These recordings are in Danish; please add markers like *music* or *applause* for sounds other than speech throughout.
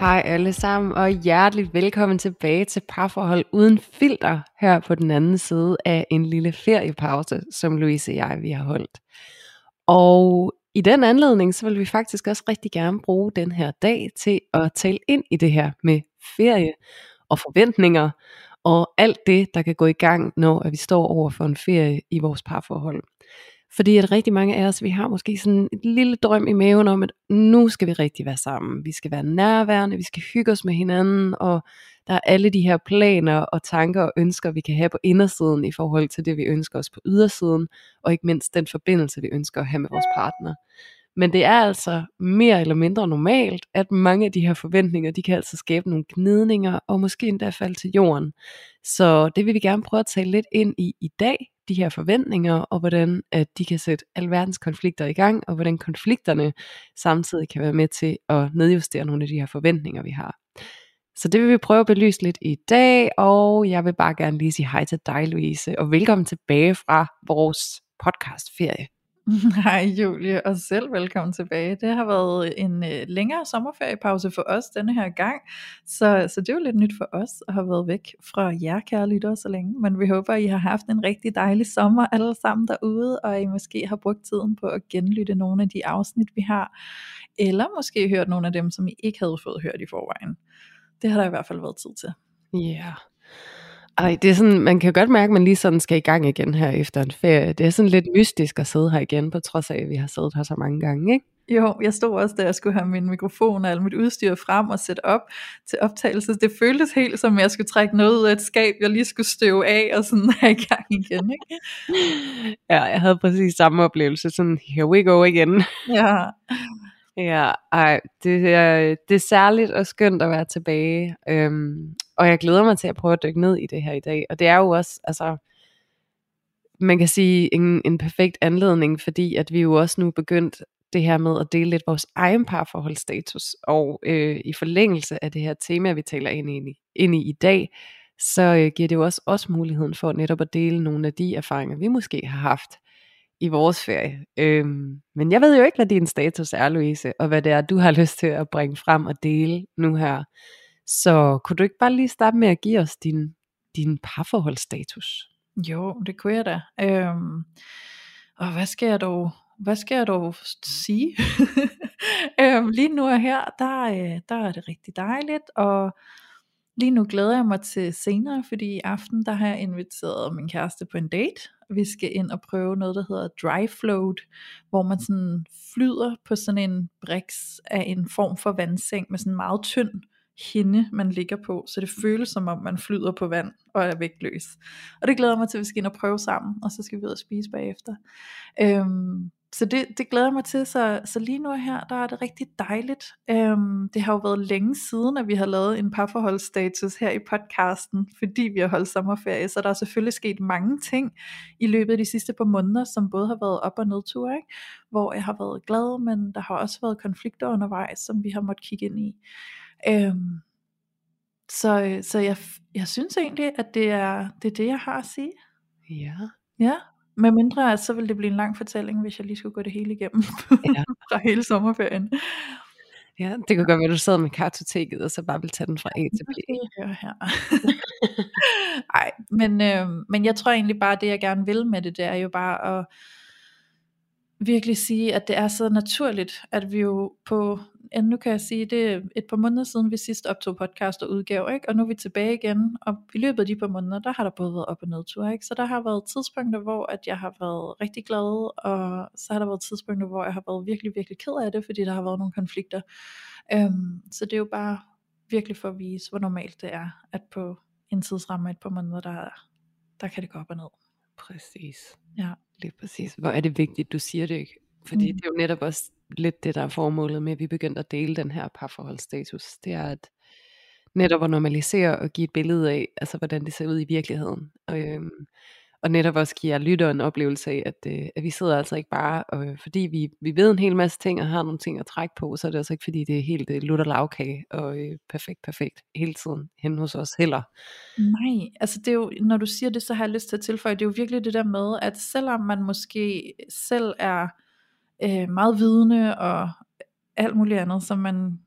Hej alle sammen, og hjerteligt velkommen tilbage til Parforhold Uden Filter, her på den anden side af en lille feriepause, som Louise og jeg vi har holdt. Og i den anledning, så vil vi faktisk også rigtig gerne bruge den her dag til at tale ind i det her med ferie og forventninger, og alt det, der kan gå i gang, når vi står over for en ferie i vores parforhold. Fordi at rigtig mange af os, vi har måske sådan et lille drøm i maven om, at nu skal vi rigtig være sammen. Vi skal være nærværende, vi skal hygge os med hinanden, og der er alle de her planer og tanker og ønsker, vi kan have på indersiden i forhold til det, vi ønsker os på ydersiden, og ikke mindst den forbindelse, vi ønsker at have med vores partner. Men det er altså mere eller mindre normalt, at mange af de her forventninger, de kan altså skabe nogle gnidninger, og måske endda falde til jorden. Så det vil vi gerne prøve at tale lidt ind i i dag, de her forventninger, og hvordan at de kan sætte alverdens konflikter i gang, og hvordan konflikterne samtidig kan være med til at nedjustere nogle af de her forventninger, vi har. Så det vil vi prøve at belyse lidt i dag, og jeg vil bare gerne lige sige hej til dig, Louise, og velkommen tilbage fra vores podcastferie. *laughs* Hej Julie, og selv velkommen tilbage. Det har været en øh, længere sommerferiepause for os denne her gang, så, så det er jo lidt nyt for os at have været væk fra jer, kære lyttere, så længe. Men vi håber, I har haft en rigtig dejlig sommer alle sammen derude, og I måske har brugt tiden på at genlytte nogle af de afsnit, vi har, eller måske hørt nogle af dem, som I ikke havde fået hørt i forvejen. Det har der i hvert fald været tid til. Ja. Yeah. Ej, det er sådan, man kan godt mærke, at man lige sådan skal i gang igen her efter en ferie. Det er sådan lidt mystisk at sidde her igen, på trods af, at vi har siddet her så mange gange, ikke? Jo, jeg stod også, da jeg skulle have min mikrofon og alt mit udstyr frem og sætte op til optagelse. Det føltes helt som, jeg skulle trække noget ud af et skab, jeg lige skulle støve af og sådan *laughs* have i gang igen. Ikke? Ja, jeg havde præcis samme oplevelse, sådan, here we go igen. Ja. Ja, ej, det er, det er særligt og skønt at være tilbage, øhm, og jeg glæder mig til at prøve at dykke ned i det her i dag, og det er jo også, altså, man kan sige en, en perfekt anledning, fordi at vi jo også nu er begyndt det her med at dele lidt vores egen parforholdsstatus, og øh, i forlængelse af det her tema, vi taler ind i, ind i i dag, så øh, giver det jo også os muligheden for netop at dele nogle af de erfaringer, vi måske har haft i vores ferie. Øhm, men jeg ved jo ikke, hvad din status er, Louise, og hvad det er, du har *laughs* lyst til at bringe frem og dele nu her. Så kunne du ikke bare lige starte med at give os din, din parforholdsstatus? Jo, det kunne jeg da. Øhm, og hvad skal jeg dog, hvad skal jeg dog sige? *laughs* øhm, lige nu og her, der, øh, der er det rigtig dejligt, og lige nu glæder jeg mig til senere, fordi i aften, der har jeg inviteret min kæreste på en date. Vi skal ind og prøve noget, der hedder dry float, hvor man sådan flyder på sådan en briks af en form for vandseng med sådan en meget tynd hinde, man ligger på, så det føles som om man flyder på vand og er vægtløs. Og det glæder mig til, at vi skal ind og prøve sammen, og så skal vi ud og spise bagefter. Øhm, så det, det glæder jeg mig til, så, så lige nu her, der er det rigtig dejligt. Øhm, det har jo været længe siden, at vi har lavet en parforholdsstatus her i podcasten, fordi vi har holdt sommerferie, så der er selvfølgelig sket mange ting i løbet af de sidste par måneder, som både har været op- og nedtur, ikke? hvor jeg har været glad, men der har også været konflikter undervejs, som vi har måttet kigge ind i. Øhm, så så jeg, jeg synes egentlig, at det er, det er det, jeg har at sige. Ja. Ja, med mindre at så vil det blive en lang fortælling, hvis jeg lige skulle gå det hele igennem Ja. *laughs* fra hele sommerferien. Ja, det kunne godt være, at du sad med kartoteket, og så bare ville tage den fra A til B. Høre her. *laughs* Ej, men, øh, men jeg tror egentlig bare, det jeg gerne vil med det, det er jo bare at virkelig sige, at det er så naturligt, at vi jo på, nu kan jeg sige, det er et par måneder siden, vi sidst optog podcast og udgav, ikke? og nu er vi tilbage igen, og i løbet af de par måneder, der har der både været op- og nedtur, ikke? så der har været tidspunkter, hvor at jeg har været rigtig glad, og så har der været tidspunkter, hvor jeg har været virkelig, virkelig ked af det, fordi der har været nogle konflikter. Øhm, så det er jo bare virkelig for at vise, hvor normalt det er, at på en tidsramme et par måneder, der, der kan det gå op og ned. Præcis. Ja. Lige præcis. Hvor er det vigtigt, du siger det ikke. Fordi Mm. det er jo netop også lidt det, der er formålet med, at vi begyndte at dele den her parforholdsstatus. Det er at netop at normalisere og give et billede af, altså hvordan det ser ud i virkeligheden. Og, øhm, og netop også give jer lytter en oplevelse af, at, øh, at vi sidder altså ikke bare, og, øh, fordi vi, vi ved en hel masse ting og har nogle ting at trække på, så er det altså ikke fordi, det er helt øh, lutter lavkage og øh, perfekt, perfekt hele tiden hen hos os heller. Nej, altså det er jo, når du siger det, så har jeg lyst til at tilføje, det er jo virkelig det der med, at selvom man måske selv er øh, meget vidende og alt muligt andet, som man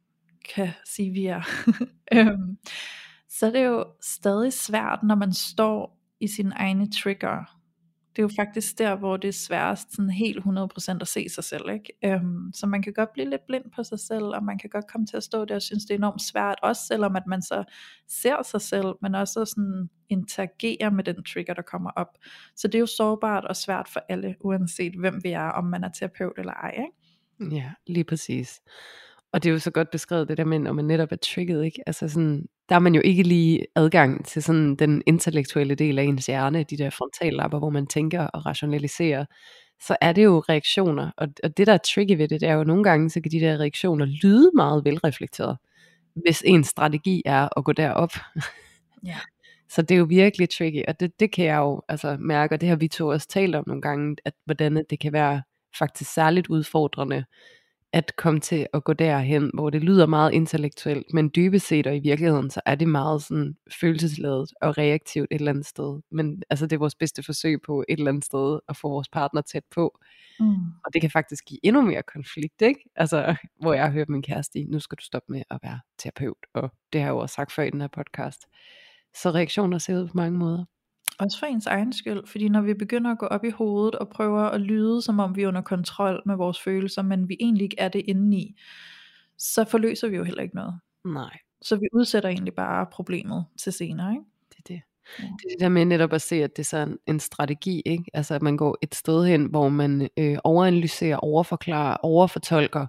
kan sige, vi er, *laughs* øhm, så er det jo stadig svært, når man står i sine egne trigger. Det er jo faktisk der, hvor det er sværest sådan helt 100% at se sig selv. Ikke? Øhm, så man kan godt blive lidt blind på sig selv, og man kan godt komme til at stå der og synes, det er enormt svært, også selvom at man så ser sig selv, men også sådan interagerer med den trigger, der kommer op. Så det er jo sårbart og svært for alle, uanset hvem vi er, om man er terapeut eller ej. Ikke? Ja, lige præcis. Og det er jo så godt beskrevet det der med, når man netop er trigget, ikke? Altså sådan, der er man jo ikke lige adgang til sådan den intellektuelle del af ens hjerne, de der frontallapper, hvor man tænker og rationaliserer. Så er det jo reaktioner, og, og det der er tricky ved det, det er jo nogle gange, så kan de der reaktioner lyde meget velreflekteret, hvis ens strategi er at gå derop. Ja. *laughs* Så det er jo virkelig tricky, og det, det kan jeg jo altså mærke, og det har vi to også talt om nogle gange, at hvordan det kan være faktisk særligt udfordrende, at komme til at gå derhen, hvor det lyder meget intellektuelt, men dybest set og i virkeligheden, så er det meget sådan følelsesladet og reaktivt et eller andet sted. Men altså det er vores bedste forsøg på et eller andet sted at få vores partner tæt på. Mm. Og det kan faktisk give endnu mere konflikt, ikke? Altså, hvor jeg har hørt min kæreste i, nu skal du stoppe med at være terapeut, og det har jeg jo også sagt før i den her podcast. Så reaktioner ser ud på mange måder. Også for ens egen skyld, fordi når vi begynder at gå op i hovedet og prøver at lyde, som om vi er under kontrol med vores følelser, men vi egentlig ikke er det indeni, så forløser vi jo heller ikke noget. Nej, Så vi udsætter egentlig bare problemet til senere, ikke? det er det. Ja. Det er det der med netop at se, at det er sådan en strategi, ikke? Altså at man går et sted hen, hvor man øh, overanalyserer, overforklarer, overfortolker,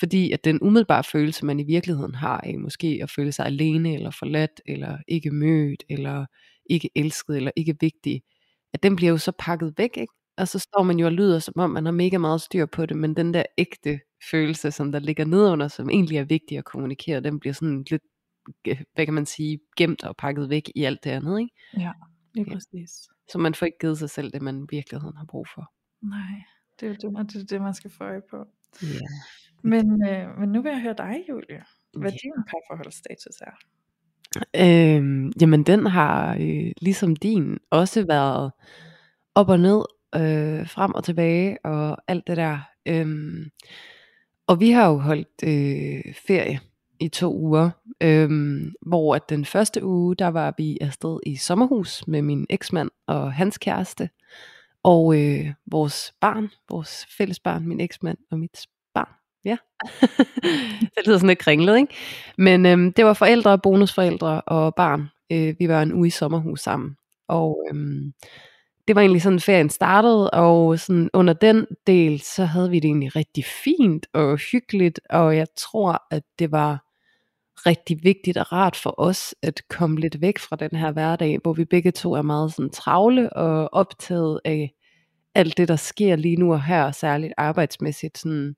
fordi at den umiddelbare følelse, man i virkeligheden har af måske at føle sig alene, eller forladt, eller ikke mødt, eller ikke elsket, eller ikke vigtig, at den bliver jo så pakket væk, ikke? Og så står man jo og lyder, som om man har mega meget styr på det, men den der ægte følelse, som der ligger nedunder, som egentlig er vigtig at kommunikere, den bliver sådan lidt, øh, hvad kan man sige, gemt og pakket væk i alt det andet, ikke? Ja, lige Ja. præcis. Så man får ikke givet sig selv det, man i virkeligheden har brug for. Nej, det er jo det, det, er det man skal få øje på. Ja. Men, øh, men nu vil jeg høre dig, Julie. Hvad Ja. din parforholdsstatus er. Øhm, jamen den har øh, ligesom din også været op og ned, øh, frem og tilbage og alt det der. Øhm, og vi har jo holdt øh, ferie i to uger, øhm, hvor at den første uge, der var vi afsted i sommerhus med min eksmand og hans kæreste, og øh, vores barn, vores fælles barn, min eksmand og mit. Ja, *laughs* det lyder sådan lidt kringlet, ikke? Men øhm, det var forældre, bonusforældre og barn. Øh, vi var en uge i sommerhus sammen. Og øhm, det var egentlig sådan, ferien startede, og sådan under den del, så havde vi det egentlig rigtig fint og hyggeligt, og jeg tror, at det var rigtig vigtigt og rart for os at komme lidt væk fra den her hverdag, hvor vi begge to er meget sådan travle og optaget af alt det, der sker lige nu og her, særligt arbejdsmæssigt. Sådan.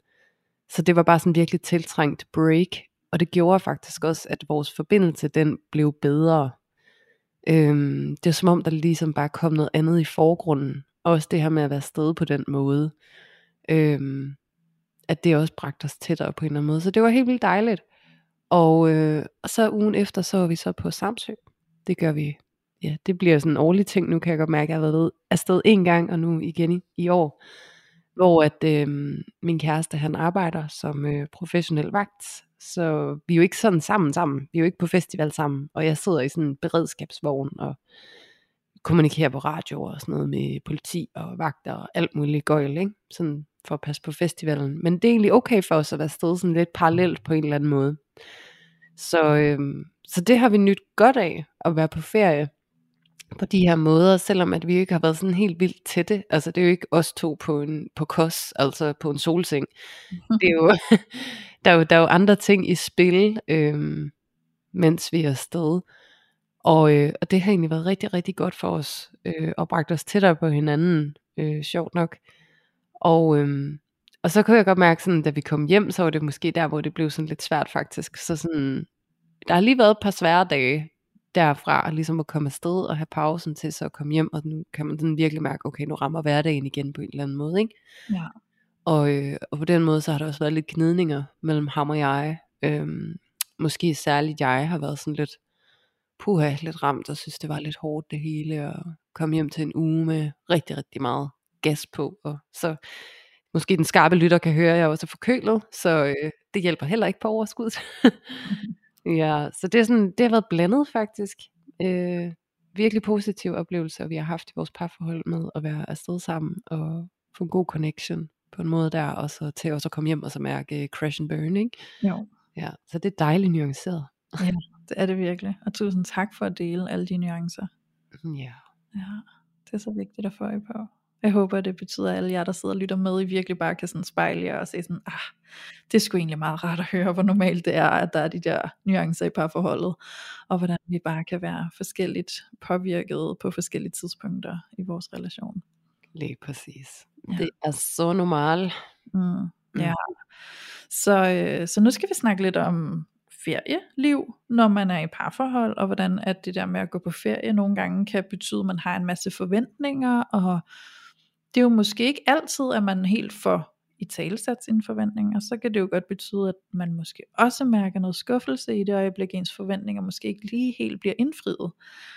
Så det var bare sådan virkelig tiltrængt break, og det gjorde faktisk også, at vores forbindelse den blev bedre. Øhm, det er som om, der ligesom bare kom noget andet i forgrunden. Også det her med at være sted på den måde. Øhm, at det også bragte os tættere på en eller anden måde. Så det var helt vildt dejligt. Og, øh, og så ugen efter, så var vi så på Samsø. Det gør vi, ja, det bliver sådan en årlig ting. Nu kan jeg godt mærke, at jeg har været afsted en gang, og nu igen i, i år. Hvor at øh, min kæreste, han arbejder som øh, professionel vagt. Så vi er jo ikke sådan sammen sammen. Vi er jo ikke på festival sammen. Og jeg sidder i sådan en beredskabsvogn og kommunikerer på radio og sådan noget med politi og vagter og alt muligt gøjl, ikke? Sådan for at passe på festivalen. Men det er egentlig okay for os at være sted sådan lidt parallelt på en eller anden måde. Så, øh, så det har vi nyt godt af at være på ferie på de her måder, selvom at vi ikke har været sådan helt vildt tætte. Altså det er jo ikke os to på en på kos, altså på en solseng. Det er jo, *laughs* der, er jo der er jo andre ting i spil, øhm, mens vi er afsted. Og, øh, og det har egentlig været rigtig, rigtig godt for os, øh, og bragt os tættere på hinanden, øh, sjovt nok. Og, øh, og så kunne jeg godt mærke, sådan, da vi kom hjem, så var det måske der, hvor det blev sådan lidt svært faktisk. Så sådan, der har lige været et par svære dage derfra, ligesom at komme afsted og have pausen til så at komme hjem, og nu kan man sådan virkelig mærke, okay, nu rammer hverdagen igen på en eller anden måde, ikke? Ja. Og, øh, og på den måde, så har der også været lidt gnidninger mellem ham og jeg. Øhm, måske særligt jeg har været sådan lidt, puha, lidt ramt, og synes det var lidt hårdt det hele, og kom hjem til en uge med rigtig, rigtig meget gas på, og så måske den skarpe lytter kan høre, at jeg også er forkølet, så øh, det hjælper heller ikke på overskuddet. *laughs* ja, så det, er sådan, det har været blandet faktisk. Øh, virkelig positive oplevelser, vi har haft i vores parforhold med at være afsted sammen og få en god connection på en måde der, og så til også at komme hjem og så mærke crash and burn, ikke? Jo. Ja, så det er dejligt nuanceret. Ja, *laughs* det er det virkelig. Og tusind tak for at dele alle de nuancer. Ja. Ja, det er så vigtigt at få øje på. Jeg håber, det betyder, at alle jer, der sidder og lytter med, I virkelig bare kan sådan spejle jer og se sådan, ah, det er sgu egentlig meget rart at høre, hvor normalt det er, at der er de der nuancer i parforholdet, og hvordan vi bare kan være forskelligt påvirket på forskellige tidspunkter i vores relation. Lige præcis. Ja. Det er så normalt. Mm, ja. Så, øh, så nu skal vi snakke lidt om ferieliv, når man er i parforhold, og hvordan at det der med at gå på ferie nogle gange kan betyde, at man har en masse forventninger, og det er jo måske ikke altid, at man helt får i talsat sine forventninger, så kan det jo godt betyde, at man måske også mærker noget skuffelse i det øjeblik, ens forventninger måske ikke lige helt bliver indfriet.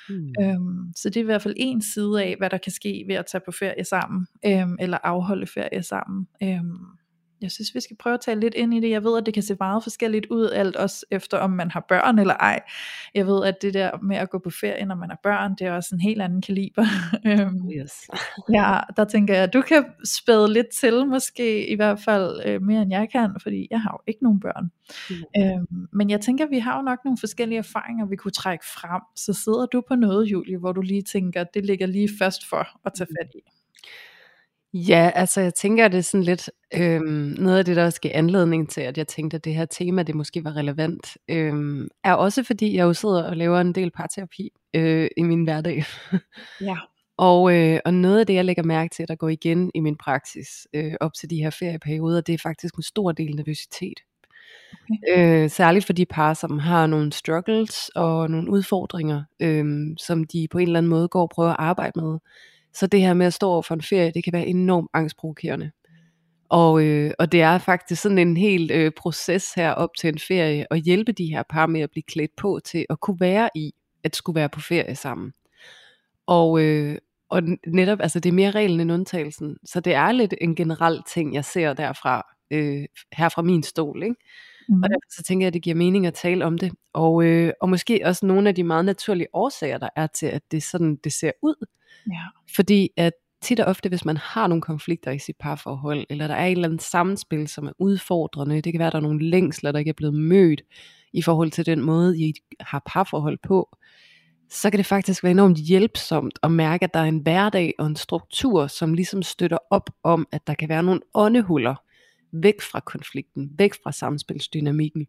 Mm. Øhm, så det er i hvert fald en side af, hvad der kan ske ved at tage på ferie sammen, øhm, eller afholde ferie sammen. Øhm, jeg synes, vi skal prøve at tale lidt ind i det. Jeg ved, at det kan se meget forskelligt ud, alt også efter om man har børn eller ej. Jeg ved, at det der med at gå på ferie, når man har børn, det er også en helt anden kaliber. *laughs* Øhm, Yes. *laughs* ja, der tænker jeg, at du kan spæde lidt til, måske i hvert fald øh, mere end jeg kan, fordi jeg har jo ikke nogen børn. Mm. Øhm, men jeg tænker, at vi har jo nok nogle forskellige erfaringer, vi kunne trække frem. Så sidder du på noget, Julie, hvor du lige tænker, at det ligger lige først for at tage fat i? Ja, altså jeg tænker, at det er sådan lidt øhm, noget af det, der også gav anledning til, at jeg tænkte, at det her tema, det måske var relevant, øhm, er også fordi, jeg jo sidder og laver en del parterapi øh, i min hverdag. Ja. *laughs* Og, øh, og noget af det, jeg lægger mærke til, der går igen i min praksis øh, op til de her ferieperioder, det er faktisk en stor del nervøsitet. Okay. Øh, særligt for de par, som har nogle struggles og nogle udfordringer, øh, som de på en eller anden måde går og prøver at arbejde med. Så det her med at stå over for en ferie, det kan være enormt angstprovokerende. Og, øh, og det er faktisk sådan en hel øh, proces her op til en ferie, at hjælpe de her par med at blive klædt på til at kunne være i, at skulle være på ferie sammen. Og, øh, og netop, altså det er mere reglen end undtagelsen. Så det er lidt en generel ting, jeg ser derfra, øh, her fra min stol. Ikke? Mm. Og derfor så tænker jeg, at det giver mening at tale om det. Og, øh, og måske også nogle af de meget naturlige årsager, der er til, at det sådan, det ser ud. Ja. Fordi at tit og ofte, hvis man har nogle konflikter i sit parforhold, eller der er et eller andet samspil, som er udfordrende, det kan være, at der er nogle længsler, der ikke er blevet mødt, i forhold til den måde, I har parforhold på, så kan det faktisk være enormt hjælpsomt at mærke, at der er en hverdag og en struktur, som ligesom støtter op om, at der kan være nogle åndehuller væk fra konflikten, væk fra samspilsdynamikken,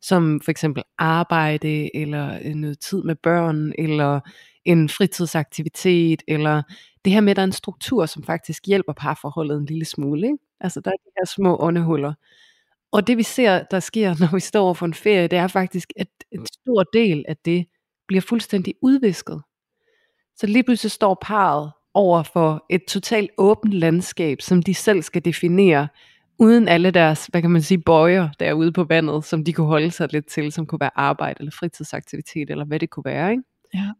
som for eksempel arbejde, eller øh, noget tid med børn, eller en fritidsaktivitet, eller det her med, at der er en struktur, som faktisk hjælper parforholdet en lille smule. Ikke? Altså der er de her små åndehuller. Og det vi ser, der sker, *laughs* når vi står for en ferie, det er faktisk, at en stor del af det bliver fuldstændig udvisket. Så lige pludselig står parret over for et totalt åbent landskab, som de selv skal definere, uden alle deres, hvad kan man sige, bøjer derude på vandet, som de kunne holde sig lidt til, som kunne være arbejde eller fritidsaktivitet, eller hvad det kunne være. Ikke? Ja.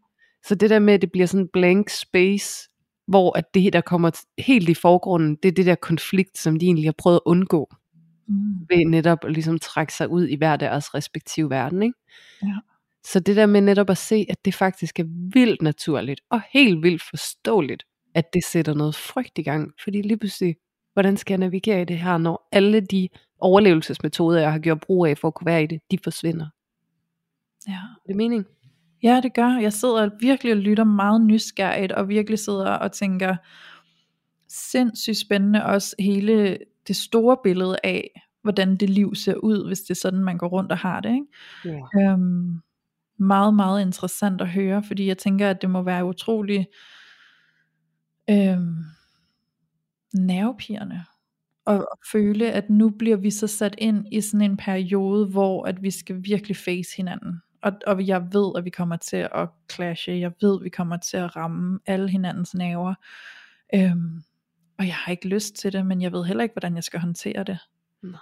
Så det der med, at det bliver sådan en blank space, hvor at det, der kommer helt i forgrunden, det er det der konflikt, som de egentlig har prøvet at undgå, Mm. ved netop at ligesom trække sig ud i hver deres respektive verden. Ikke? Ja. Så det der med netop at se, at det faktisk er vildt naturligt, og helt vildt forståeligt, at det sætter noget frygt i gang. Fordi lige pludselig, hvordan skal jeg navigere i det her, når alle de overlevelsesmetoder, jeg har gjort brug af for at kunne være i det, de forsvinder. Ja. Er det mening? Ja, det gør. Jeg sidder virkelig og lytter meget nysgerrigt, og virkelig sidder og tænker, sindssygt spændende også hele det store billede af, hvordan det liv ser ud, hvis det er sådan, man går rundt og har det. Ikke? Ja. Øhm, meget, meget interessant at høre, fordi jeg tænker, at det må være utrolig øhm, nervepirrende og føle, at nu bliver vi så sat ind i sådan en periode, hvor at vi skal virkelig face hinanden. Og, og jeg ved, at vi kommer til at clashe, jeg ved, at vi kommer til at ramme alle hinandens naver. Øhm, og jeg har ikke lyst til det, men jeg ved heller ikke, hvordan jeg skal håndtere det. Nej.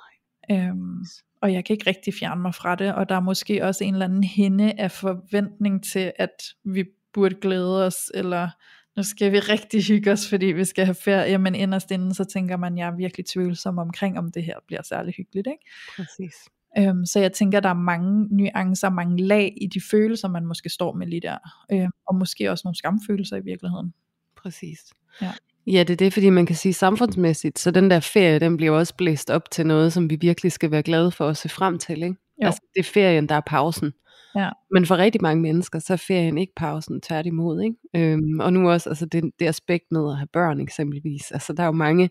Øhm, og jeg kan ikke rigtig fjerne mig fra det, og der er måske også en eller anden hende af forventning til, at vi burde glæde os, eller nu skal vi rigtig hygge os, fordi vi skal have ferie, men inderst inden, så tænker man, jeg er virkelig tvivlsom omkring, om det her bliver særlig hyggeligt. Ikke? Præcis. Øhm, så jeg tænker, der er mange nuancer, mange lag i de følelser, man måske står med lige der, øhm, og måske også nogle skamfølelser i virkeligheden. Præcis. Ja. Ja, det er det, fordi man kan sige samfundsmæssigt, så den der ferie, den bliver også blæst op til noget, som vi virkelig skal være glade for at se frem til. Ikke? Jo. Altså, det er ferien, der er pausen. Ja. Men for rigtig mange mennesker, så er ferien ikke pausen, tværtimod. Ikke? Øhm, og nu også altså det, det aspekt med at have børn eksempelvis. Altså, der er jo mange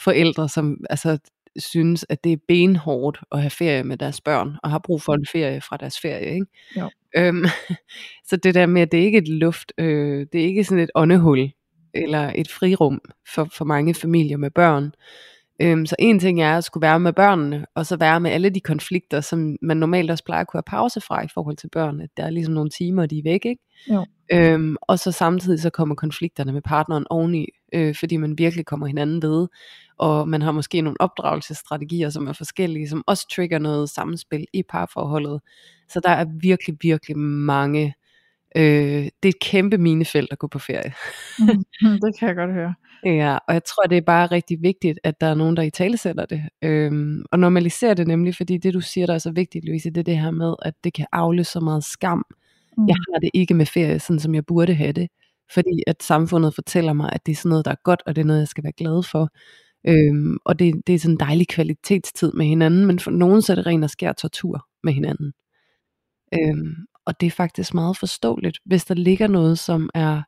forældre, som altså, synes, at det er benhårdt at have ferie med deres børn, og har brug for en ferie fra deres ferie. Ikke? Jo. Øhm, *laughs* så det der med, at det er ikke et luft, øh, det er ikke sådan et åndehul, eller et frirum for, for mange familier med børn. Øhm, så en ting er at skulle være med børnene, og så være med alle de konflikter, som man normalt også plejer at kunne have pause fra i forhold til børnene. Der er ligesom nogle timer, de er væk, ikke? Jo. Øhm, og så samtidig så kommer konflikterne med partneren oveni, øh, fordi man virkelig kommer hinanden ved, og man har måske nogle opdragelsesstrategier, som er forskellige, som også trigger noget samspil i parforholdet. Så der er virkelig, virkelig mange Øh, det er et kæmpe minefelt at gå på ferie. Mm, det kan jeg godt høre. Ja, og jeg tror, det er bare rigtig vigtigt, at der er nogen, der i tale sætter det. Øhm, og normaliserer det nemlig, fordi det du siger, der er så vigtigt, Louise, det er det her med, at det kan afløse så meget skam. Mm. Jeg har det ikke med ferie, sådan som jeg burde have det. Fordi at samfundet fortæller mig, at det er sådan noget, der er godt, og det er noget, jeg skal være glad for. Øhm, og det, det er sådan en dejlig kvalitetstid med hinanden, men for nogen så er det ren og skær tortur med hinanden. Øhm, og det er faktisk meget forståeligt, hvis der ligger noget, som er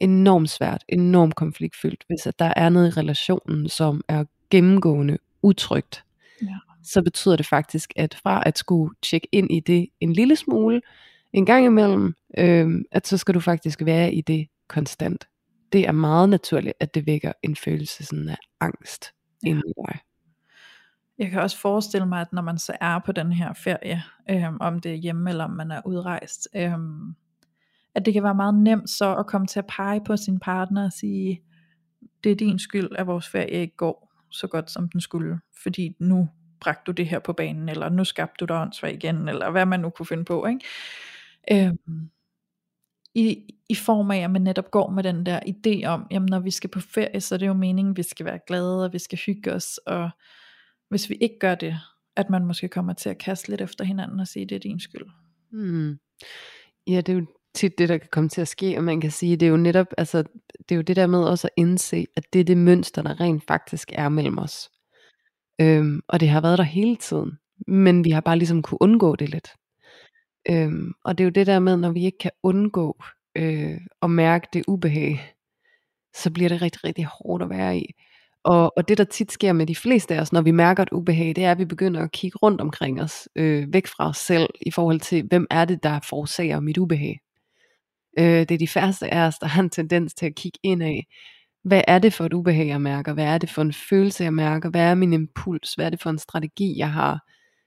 enormt svært, enormt konfliktfyldt, hvis at der er noget i relationen, som er gennemgående utrygt, Ja. så betyder det faktisk, at fra at skulle tjekke ind i det en lille smule, en gang imellem, øhm, at så skal du faktisk være i det konstant. Det er meget naturligt, at det vækker en følelse sådan af angst Ja. ja. inde i dig. Jeg kan også forestille mig, at når man så er på den her ferie, øhm, om det er hjemme eller om man er udrejst, øhm, at det kan være meget nemt så at komme til at pege på sin partner og sige, det er din skyld, at vores ferie ikke går så godt som den skulle, fordi nu bragte du det her på banen, eller nu skabte du dig åndssvag igen, eller hvad man nu kunne finde på, ikke? Øhm, i, i form af, at man netop går med den der idé om, jamen når vi skal på ferie, så er det jo meningen, at vi skal være glade, og vi skal hygge os, og hvis vi ikke gør det, at man måske kommer til at kaste lidt efter hinanden og sige, det er din skyld. Mm. Ja, det er jo tit det, der kan komme til at ske, og man kan sige, det er jo netop, altså, det er jo det der med også at indse, at det er det mønster, der rent faktisk er mellem os. Øhm, og det har været der hele tiden, men vi har bare ligesom kunne undgå det lidt. Øhm, og det er jo det der med, når vi ikke kan undgå øh, at mærke det ubehag, så bliver det rigtig, rigtig hårdt at være i. Og, og det der tit sker med de fleste af os, når vi mærker et ubehag, det er, at vi begynder at kigge rundt omkring os, øh, væk fra os selv, i forhold til, hvem er det, der forårsager mit ubehag. Øh, det er de færreste af os, der har en tendens til at kigge ind af, hvad er det for et ubehag, jeg mærker? Hvad er det for en følelse, jeg mærker? Hvad er min impuls? Hvad er det for en strategi, jeg har,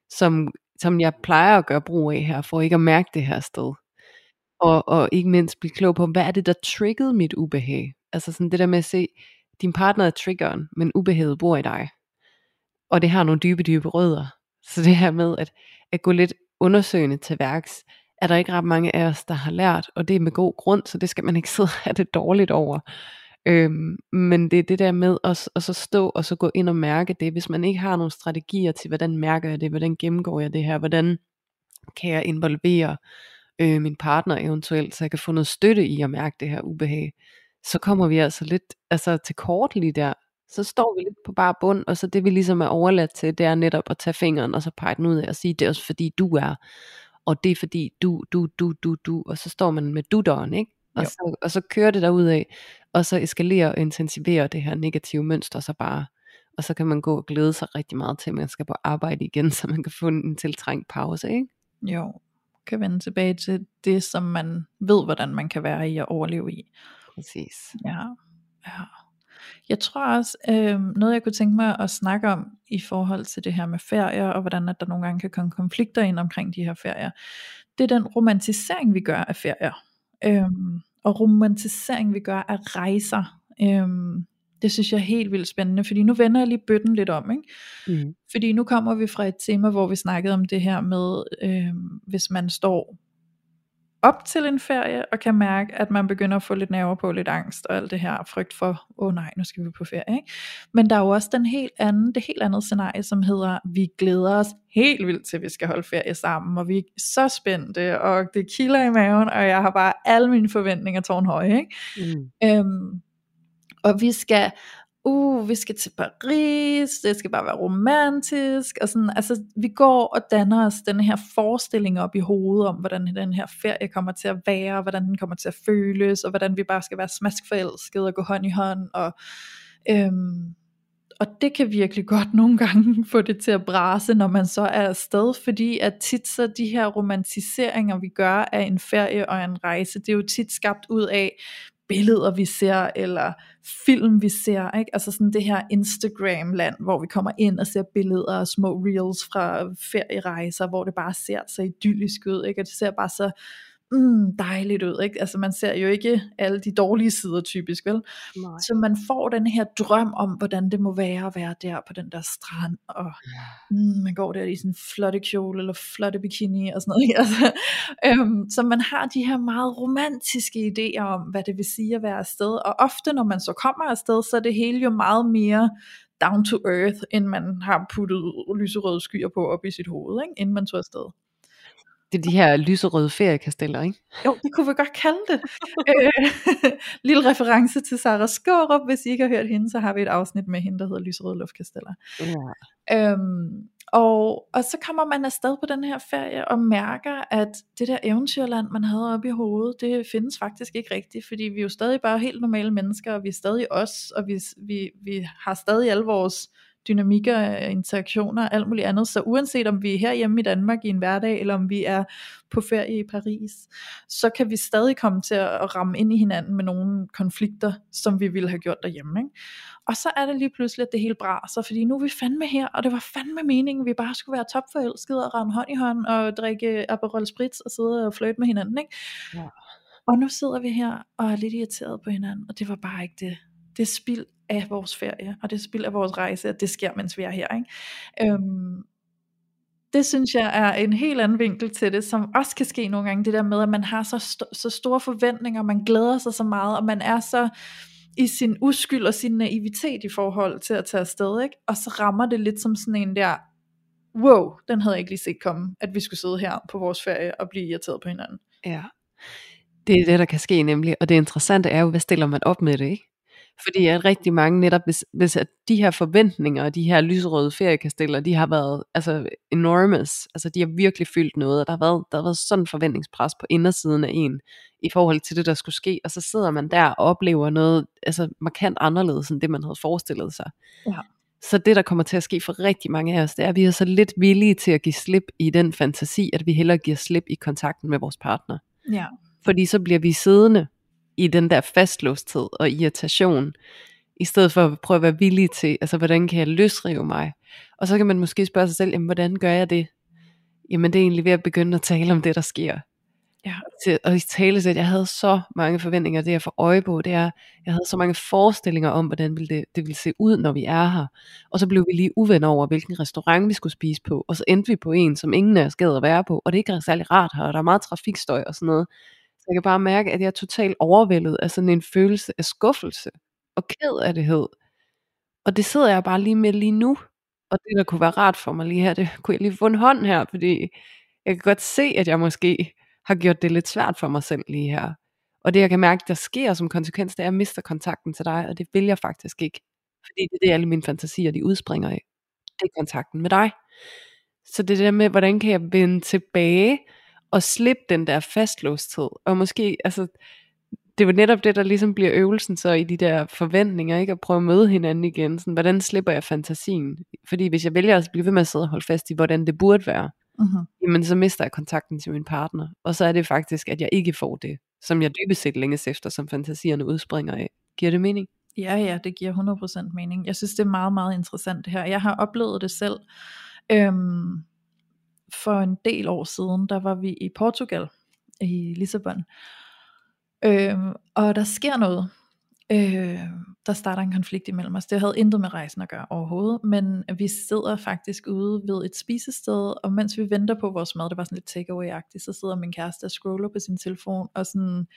som, som jeg plejer at gøre brug af her, for ikke at mærke det her sted? Og, og ikke mindst blive klog på, hvad er det, der triggede mit ubehag? Altså sådan det der med at se, din partner er triggeren, men ubehaget bor i dig. Og det har nogle dybe, dybe rødder. Så det her med at, at gå lidt undersøgende til værks, er der ikke ret mange af os, der har lært, og det er med god grund, så det skal man ikke *laughs* sidde og have det dårligt over. Øhm, men det er det der med at, at så stå og så gå ind og mærke det, hvis man ikke har nogle strategier til, hvordan mærker jeg det, hvordan gennemgår jeg det her, hvordan kan jeg involvere øh, min partner eventuelt, så jeg kan få noget støtte i at mærke det her ubehag, så kommer vi altså lidt altså til kort lige der. Så står vi lidt på bare bund, og så det vi ligesom er overladt til, det er netop at tage fingeren, og så pege den ud af og sige, det er også fordi du er, og det er fordi du, du, du, du, du, og så står man med dudderen, ikke? Og Jo. så, og så kører det derud af, og så eskalerer og intensiverer det her negative mønster så bare. Og så kan man gå og glæde sig rigtig meget til, at man skal på arbejde igen, *laughs* så man kan få en tiltrængt pause, ikke? Jo, kan vende tilbage til det, som man ved, hvordan man kan være i og overleve i. Præcis. Ja, ja. Jeg tror også, øh, noget jeg kunne tænke mig at snakke om i forhold til det her med ferier, og hvordan at der nogle gange kan komme konflikter ind omkring de her ferier, det er den romantisering, vi gør af ferier. Øhm, og romantisering, vi gør af rejser. Øhm, det synes jeg er helt vildt spændende, fordi nu vender jeg lige bøtten lidt om, ikke? Mm. Fordi nu kommer vi fra et tema, hvor vi snakkede om det her med, øhm, hvis man står op til en ferie, og kan mærke, at man begynder at få lidt nerver på, lidt angst og alt det her frygt for, åh oh, nej, nu skal vi på ferie. Ikke? Men der er jo også den helt anden, det helt andet scenarie, som hedder, vi glæder os helt vildt til, at vi skal holde ferie sammen, og vi er så spændte, og det kilder i maven, og jeg har bare alle mine forventninger tårnhøje. Ikke? Mm. Øhm, og vi skal uh, vi skal til Paris, det skal bare være romantisk, og sådan, altså vi går og danner os den her forestilling op i hovedet om, hvordan den her ferie kommer til at være, hvordan den kommer til at føles, og hvordan vi bare skal være smaskforelskede og gå hånd i hånd, og øhm, og det kan virkelig godt *laughs* nogle gange få det til at brase, når man så er afsted, fordi at tit så de her romantiseringer, vi gør af en ferie og en rejse, det er jo tit skabt ud af, billeder vi ser, eller film vi ser, ikke? altså sådan det her Instagram-land, hvor vi kommer ind og ser billeder og små reels fra ferierejser, hvor det bare ser så idyllisk ud, ikke? og det ser bare så mm, dejligt ud, ikke? Altså man ser jo ikke alle de dårlige sider typisk, vel? Nej. Så man får den her drøm om, hvordan det må være at være der på den der strand, og mm, man går der i sådan flotte kjole, eller flotte bikini, og sådan noget, ikke? Altså, *laughs* øhm, så man har de her meget romantiske idéer om, hvad det vil sige at være afsted, og ofte når man så kommer afsted, så er det hele jo meget mere down to earth, end man har puttet lyserøde skyer på op i sit hoved, ikke? inden man tog afsted. Det er de her lyserøde feriekasteller, ikke? Jo, det kunne vi godt kalde det. øh, *laughs* lille reference til Sarah Skårup. Hvis I ikke har hørt hende, så har vi et afsnit med hende, der hedder Lyserøde Luftkasteller. Ja. Øhm, og, og så kommer man afsted på den her ferie og mærker, at det der eventyrland, man havde oppe i hovedet, det findes faktisk ikke rigtigt, fordi vi er jo stadig bare helt normale mennesker, og vi er stadig os, og vi, vi, vi har stadig alle vores dynamikker, interaktioner og alt muligt andet. Så uanset om vi er herhjemme i Danmark i en hverdag, eller om vi er på ferie i Paris, så kan vi stadig komme til at ramme ind i hinanden med nogle konflikter, som vi ville have gjort derhjemme. Ikke? Og så er det lige pludselig, at det hele braser, fordi nu er vi fandme her, og det var fandme meningen, at vi bare skulle være topforelskede og ramme hånd i hånd, og drikke Aperol Spritz og sidde og flirte med hinanden. Ikke? Ja. Og nu sidder vi her og er lidt irriteret på hinanden, og det var bare ikke det. Det er spild af vores ferie, og det er spild af vores rejse, at det sker, mens vi er her. Ikke? Øhm, det synes jeg er en helt anden vinkel til det, som også kan ske nogle gange, det der med, at man har så, st- så store forventninger, man glæder sig så meget, og man er så i sin uskyld og sin naivitet i forhold til at tage afsted, ikke? og så rammer det lidt som sådan en der, wow, den havde jeg ikke lige set komme, at vi skulle sidde her på vores ferie og blive irriteret på hinanden. Ja. Det er det, der kan ske nemlig. Og det interessante er jo, hvad stiller man op med det, ikke? Fordi at rigtig mange netop, hvis, hvis at de her forventninger, de her lyserøde feriekasteller, de har været altså enormous, altså de har virkelig fyldt noget, og der har været, der har været sådan en forventningspres på indersiden af en, i forhold til det, der skulle ske, og så sidder man der og oplever noget altså markant anderledes, end det man havde forestillet sig. Ja. Så det, der kommer til at ske for rigtig mange af os, det er, at vi er så lidt villige til at give slip i den fantasi, at vi hellere giver slip i kontakten med vores partner. Ja. Fordi så bliver vi siddende i den der fastlåsthed og irritation, i stedet for at prøve at være villig til, altså hvordan kan jeg løsrive mig? Og så kan man måske spørge sig selv, jamen hvordan gør jeg det? Jamen det er egentlig ved at begynde at tale om det, der sker. Ja. Til, og i tale at jeg havde så mange forventninger, det jeg får øje på, det er, jeg havde så mange forestillinger om, hvordan det, det ville se ud, når vi er her. Og så blev vi lige uvenner over, hvilken restaurant vi skulle spise på, og så endte vi på en, som ingen af os gad at være på, og det er ikke særlig rart her, og der er meget trafikstøj og sådan noget. Så jeg kan bare mærke, at jeg er totalt overvældet af sådan en følelse af skuffelse og ked af det. Og det sidder jeg bare lige med lige nu. Og det, der kunne være rart for mig lige her, det kunne jeg lige få en hånd her, fordi jeg kan godt se, at jeg måske har gjort det lidt svært for mig selv lige her. Og det, jeg kan mærke, der sker som konsekvens, det er, at jeg mister kontakten til dig, og det vil jeg faktisk ikke. Fordi det er det, alle mine fantasier, de udspringer af. Det er kontakten med dig. Så det der med, hvordan kan jeg vende tilbage og slippe den der fastlåsthed. Og måske, altså, det var netop det, der ligesom bliver øvelsen så i de der forventninger, ikke? At prøve at møde hinanden igen. Sådan, hvordan slipper jeg fantasien? Fordi hvis jeg vælger at blive ved med at sidde og holde fast i, hvordan det burde være, Mm-hmm. jamen så mister jeg kontakten til min partner. Og så er det faktisk, at jeg ikke får det, som jeg dybest set længes efter, som fantasierne udspringer af. Giver det mening? Ja, ja, det giver 100% mening. Jeg synes, det er meget, meget interessant det her. Jeg har oplevet det selv. Øhm, for en del år siden, der var vi i Portugal, i Lissabon. Øh, og der sker noget. Øh, der starter en konflikt imellem os. Det havde intet med rejsen at gøre overhovedet, men vi sidder faktisk ude ved et spisested, og mens vi venter på vores mad, det var sådan lidt takeaway-agtigt, så sidder min kæreste og scroller på sin telefon, og sådan,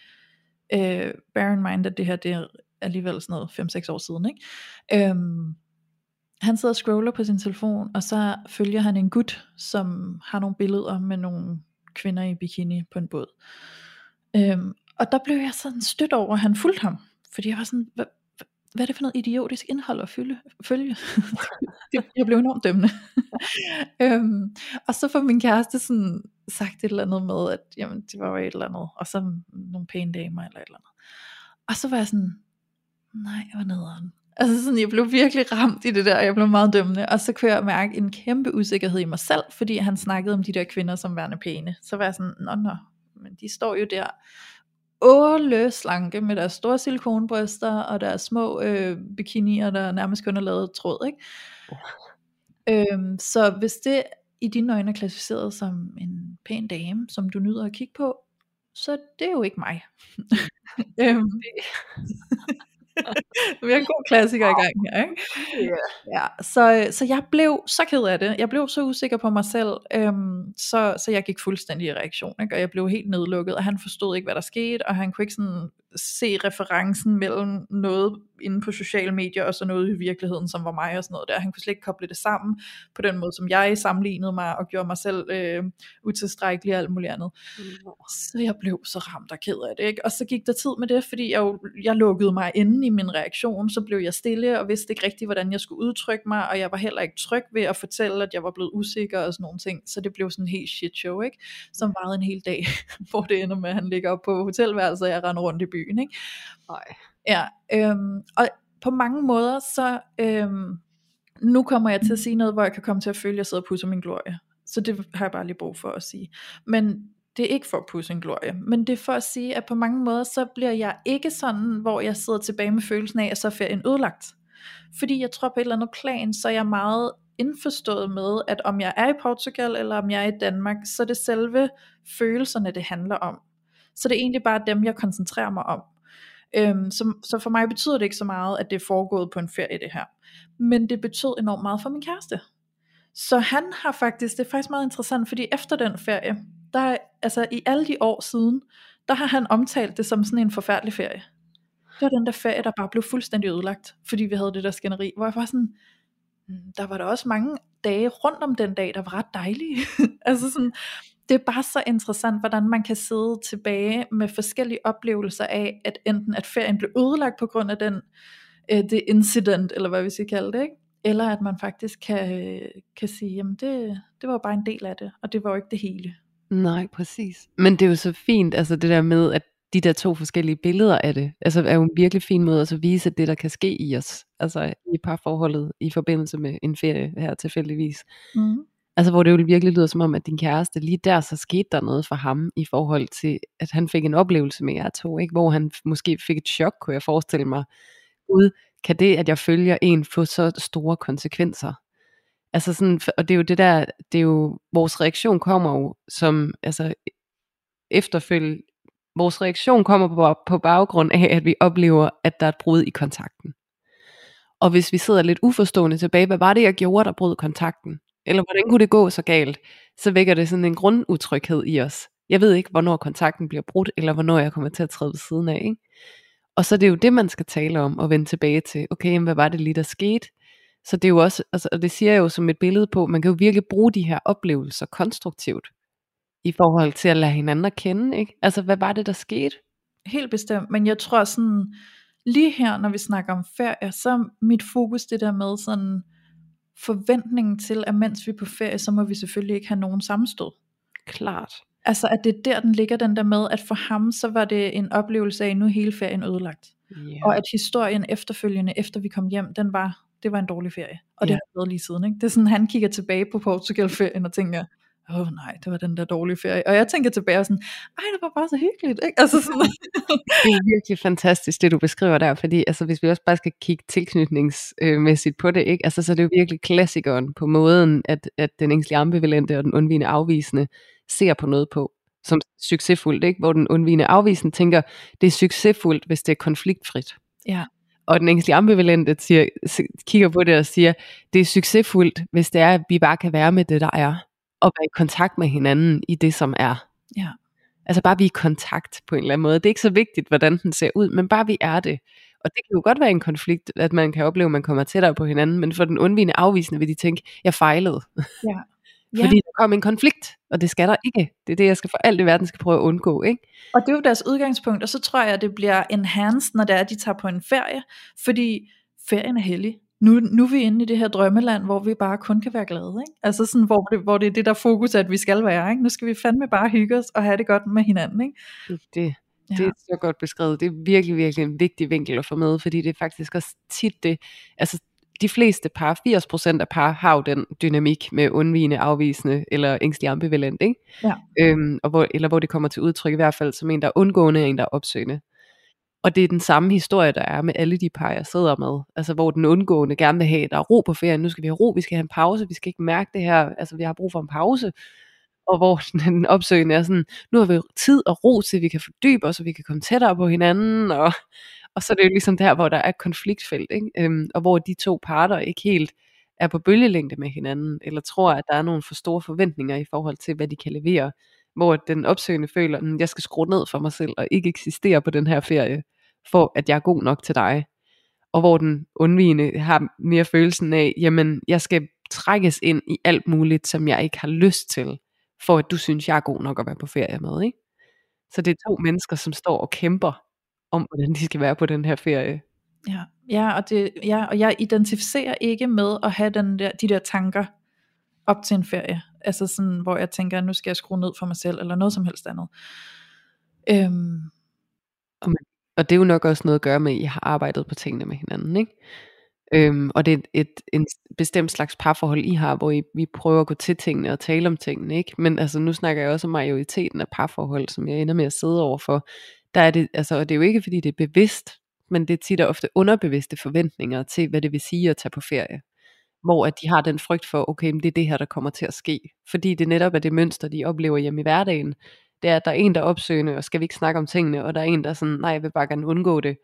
øh, bear in mind, at det her, det er alligevel sådan noget 5-6 år siden, ikke? Øhm, han sidder og scroller på sin telefon, og så følger han en gut, som har nogle billeder med nogle kvinder i bikini på en båd. Øhm, og der blev jeg sådan stødt over, at han fulgte ham. Fordi jeg var sådan, hvad, hvad er det for noget idiotisk indhold at følge? *laughs* følge? jeg blev enormt dømmende. *laughs* øhm, og så får min kæreste sådan sagt et eller andet med, at jamen, det var jo et eller andet, og så nogle pæne damer eller et eller andet. Og så var jeg sådan, nej, jeg var nederen. Altså sådan, jeg blev virkelig ramt i det der, og jeg blev meget dømmende, og så kunne jeg mærke en kæmpe usikkerhed i mig selv, fordi han snakkede om de der kvinder som værende pæne. Så var jeg sådan, nå nå, men de står jo der åle slanke med deres store silikonbryster og deres små øh, bikinier, der nærmest kun er lavet tråd. Ikke? Øhm, så hvis det i dine øjne er klassificeret som en pæn dame, som du nyder at kigge på, så det er jo ikke mig. *laughs* øhm, vi har en god klassiker i gang her, ikke? Yeah. Ja, så, så jeg blev så ked af det. Jeg blev så usikker på mig selv, øhm, så, så jeg gik fuldstændig i reaktion, ikke? og jeg blev helt nedlukket, og han forstod ikke, hvad der skete, og han kunne ikke sådan se referencen mellem noget inde på sociale medier, og så noget i virkeligheden, som var mig og sådan noget der. Han kunne slet ikke koble det sammen på den måde, som jeg sammenlignede mig, og gjorde mig selv øh, utilstrækkelig og alt muligt andet. Mm. Så jeg blev så ramt og ked af det, ikke? Og så gik der tid med det, fordi jeg, jo, jeg lukkede mig inde i min reaktion, så blev jeg stille, og vidste ikke rigtigt, hvordan jeg skulle udtrykke mig, og jeg var heller ikke tryg ved at fortælle, at jeg var blevet usikker og sådan nogle ting, så det blev sådan en helt shit show, ikke? Som varede en hel dag, *laughs* hvor det ender med, at han ligger op på hotelværelset, og jeg render rundt i byen, ikke? Nej. Ja, øhm, og på mange måder, så øhm, nu kommer jeg til at sige noget, hvor jeg kan komme til at føle, at jeg sidder og pusser min glorie. Så det har jeg bare lige brug for at sige. Men det er ikke for at pusse en glorie, men det er for at sige, at på mange måder, så bliver jeg ikke sådan, hvor jeg sidder tilbage med følelsen af, at så er ferien ødelagt. Fordi jeg tror på et eller andet plan, så er jeg meget indforstået med, at om jeg er i Portugal, eller om jeg er i Danmark, så er det selve følelserne, det handler om. Så det er egentlig bare dem, jeg koncentrerer mig om. Øhm, så, så for mig betyder det ikke så meget, at det er foregået på en ferie det her. Men det betød enormt meget for min kæreste. Så han har faktisk, det er faktisk meget interessant, fordi efter den ferie, der, altså i alle de år siden, der har han omtalt det som sådan en forfærdelig ferie. Det var den der ferie, der bare blev fuldstændig ødelagt, fordi vi havde det der skænderi, hvor jeg var sådan, hmm, der var der også mange dage rundt om den dag, der var ret dejlige. *laughs* altså sådan, det er bare så interessant, hvordan man kan sidde tilbage med forskellige oplevelser af, at enten at ferien blev ødelagt på grund af den, øh, det incident, eller hvad vi skal kalde det, ikke? eller at man faktisk kan, øh, kan sige, jamen det, det var bare en del af det, og det var jo ikke det hele. Nej, præcis. Men det er jo så fint, altså det der med, at de der to forskellige billeder af det, altså er jo en virkelig fin måde at så vise det, der kan ske i os, altså i parforholdet i forbindelse med en ferie her tilfældigvis. Mm. Altså hvor det jo virkelig lyder som om, at din kæreste, lige der så skete der noget for ham, i forhold til, at han fik en oplevelse med jer to, ikke? hvor han måske fik et chok, kunne jeg forestille mig. Gud, kan det, at jeg følger en, få så store konsekvenser? Altså sådan, og det er jo det der, det er jo, vores reaktion kommer jo som, altså efterfølge, vores reaktion kommer på, på baggrund af, at vi oplever, at der er et brud i kontakten. Og hvis vi sidder lidt uforstående tilbage, hvad var det, jeg gjorde, der brød kontakten? Eller hvordan kunne det gå så galt? Så vækker det sådan en grundutryghed i os. Jeg ved ikke, hvornår kontakten bliver brudt, eller hvornår jeg kommer til at træde ved siden af. Ikke? Og så er det jo det, man skal tale om, og vende tilbage til, okay, jamen, hvad var det lige, der skete? Så det er jo også, altså, og det siger jeg jo som et billede på, man kan jo virkelig bruge de her oplevelser konstruktivt, i forhold til at lade hinanden at kende, ikke? Altså, hvad var det, der skete? Helt bestemt, men jeg tror sådan, lige her, når vi snakker om ferie, så er mit fokus det der med sådan, forventningen til, at mens vi er på ferie, så må vi selvfølgelig ikke have nogen sammenstød. Klart. Altså at det er der, den ligger den der med, at for ham, så var det en oplevelse af, nu hele ferien ødelagt. Yeah. Og at historien efterfølgende, efter vi kom hjem, den var, det var en dårlig ferie. Og Ja. det har været lige siden. Ikke? Det er sådan, han kigger tilbage på Portugal-ferien og tænker, åh oh, nej, det var den der dårlige ferie. Og jeg tænker tilbage og sådan, ej, det var bare så hyggeligt. Ikke? Altså sådan. *laughs* det er virkelig fantastisk, det du beskriver der, fordi altså, hvis vi også bare skal kigge tilknytningsmæssigt på det, ikke? Altså, så er det jo virkelig klassikeren på måden, at, at den ængstlige ambivalente og den undvigende afvisende ser på noget på som succesfuldt, ikke? hvor den undvigende afvisende tænker, det er succesfuldt, hvis det er konfliktfrit. Ja. Og den ængstlige ambivalente siger, kigger på det og siger, det er succesfuldt, hvis det er, at vi bare kan være med det, der er, og være i kontakt med hinanden i det, som er. Ja. Altså bare vi i kontakt på en eller anden måde. Det er ikke så vigtigt, hvordan den ser ud, men bare vi er det. Og det kan jo godt være en konflikt, at man kan opleve, at man kommer tættere på hinanden, men for den undvigende afvisende vil de tænke, jeg fejlede. Ja. Ja. Fordi der kom en konflikt, og det skal der ikke. Det er det, jeg skal for alt i verden skal prøve at undgå. Ikke? Og det er jo deres udgangspunkt, og så tror jeg, at det bliver enhanced, når det er, at de tager på en ferie, fordi ferien er hellig. Nu, nu er vi inde i det her drømmeland, hvor vi bare kun kan være glade. Ikke? Altså sådan, hvor det, hvor det er det der fokus, at vi skal være. Ikke? Nu skal vi fandme bare hygge os og have det godt med hinanden. Ikke? Det, det er så godt beskrevet. Det er virkelig, virkelig en vigtig vinkel at få med, fordi det er faktisk også tit det, altså de fleste par, 80% af par, har jo den dynamik med undvigende, afvisende eller ængstelig ambivalent, ikke? Ja. Øhm, og hvor, eller hvor det kommer til udtryk i hvert fald som en, der er undgående, og en, der er opsøgende. Og det er den samme historie, der er med alle de par, jeg sidder med. Altså hvor den undgående gerne vil have, der er ro på ferien, nu skal vi have ro, vi skal have en pause, vi skal ikke mærke det her, altså vi har brug for en pause. Og hvor *laughs* den opsøgende er sådan, nu har vi tid og ro til, at vi kan fordybe os, og vi kan komme tættere på hinanden, og og så er det jo ligesom der, hvor der er konfliktfelt, ikke? Øhm, og hvor de to parter ikke helt er på bølgelængde med hinanden, eller tror, at der er nogle for store forventninger i forhold til, hvad de kan levere. Hvor den opsøgende føler, at jeg skal skrue ned for mig selv, og ikke eksistere på den her ferie, for at jeg er god nok til dig. Og hvor den undvigende har mere følelsen af, jamen, jeg skal trækkes ind i alt muligt, som jeg ikke har lyst til, for at du synes, jeg er god nok at være på ferie med. Ikke? Så det er to mennesker, som står og kæmper om, hvordan de skal være på den her ferie. Ja, ja, og, det, ja, og jeg identificerer ikke med at have den der, de der tanker op til en ferie. Altså sådan, hvor jeg tænker, nu skal jeg skrue ned for mig selv, eller noget som helst andet. Øhm. Og, man, og det er jo nok også noget at gøre med, at I har arbejdet på tingene med hinanden, ikke? Øhm, og det er et, et, en bestemt slags parforhold, I har, hvor I, vi prøver at gå til tingene og tale om tingene, ikke? Men altså, nu snakker jeg også om majoriteten af parforhold, som jeg ender med at sidde overfor der er det, altså, og det er jo ikke fordi det er bevidst, men det er tit og ofte underbevidste forventninger til, hvad det vil sige at tage på ferie. Hvor at de har den frygt for, okay, men det er det her, der kommer til at ske. Fordi det netop er det mønster, de oplever hjemme i hverdagen. Det er, at der er en, der er opsøgende, og skal vi ikke snakke om tingene, og der er en, der er sådan, nej, jeg vil bare gerne undgå det.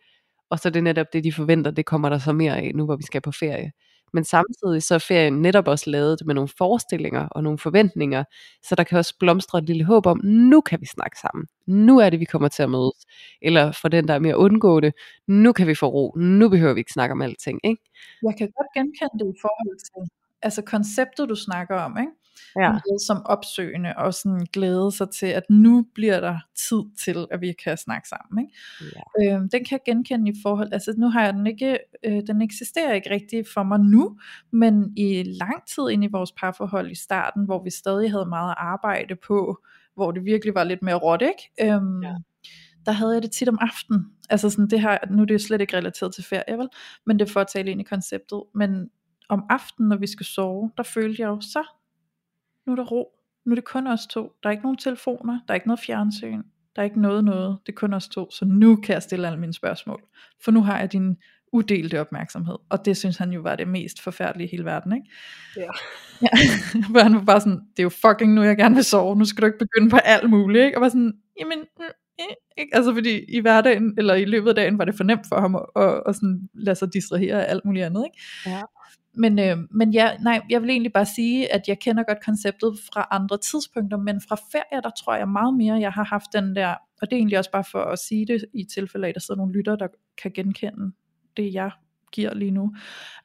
Og så er det netop det, de forventer, det kommer der så mere af, nu hvor vi skal på ferie. Men samtidig så er ferien netop også lavet med nogle forestillinger og nogle forventninger, så der kan også blomstre et lille håb om, nu kan vi snakke sammen. Nu er det, vi kommer til at mødes. Eller for den, der er mere undgående, nu kan vi få ro. Nu behøver vi ikke snakke om alting. Ikke? Jeg kan godt genkende det i forhold til altså konceptet, du snakker om. Ikke? Ja. som opsøgende og sådan glæde sig til, at nu bliver der tid til, at vi kan snakke sammen. Ikke? Ja. Øhm, den kan jeg genkende i forhold, altså nu har jeg den ikke, øh, den eksisterer ikke rigtig for mig nu, men i lang tid ind i vores parforhold i starten, hvor vi stadig havde meget arbejde på, hvor det virkelig var lidt mere råt, ikke? Øhm, ja der havde jeg det tit om aftenen. Altså sådan det her, nu er det jo slet ikke relateret til ferie, vel? Men det er for at tale ind i konceptet. Men om aftenen, når vi skal sove, der følte jeg jo så nu er der ro, nu er det kun os to, der er ikke nogen telefoner, der er ikke noget fjernsyn, der er ikke noget noget, det er kun os to, så nu kan jeg stille alle mine spørgsmål, for nu har jeg din udelte opmærksomhed, og det synes han jo var det mest forfærdelige i hele verden, ikke? Ja. ja. *laughs* for han var bare sådan, det er jo fucking nu jeg gerne vil sove, nu skal du ikke begynde på alt muligt, ikke? Og var sådan, jamen, mm, eh, ikke? Altså fordi i hverdagen, eller i løbet af dagen, var det for nemt for ham at, at, at sådan lade sig distrahere af alt muligt andet, ikke? Ja men, øh, men ja, nej, jeg vil egentlig bare sige, at jeg kender godt konceptet fra andre tidspunkter, men fra ferie, der tror jeg meget mere, jeg har haft den der, og det er egentlig også bare for at sige det, i tilfælde af, at der sidder nogle lytter, der kan genkende det, jeg giver lige nu.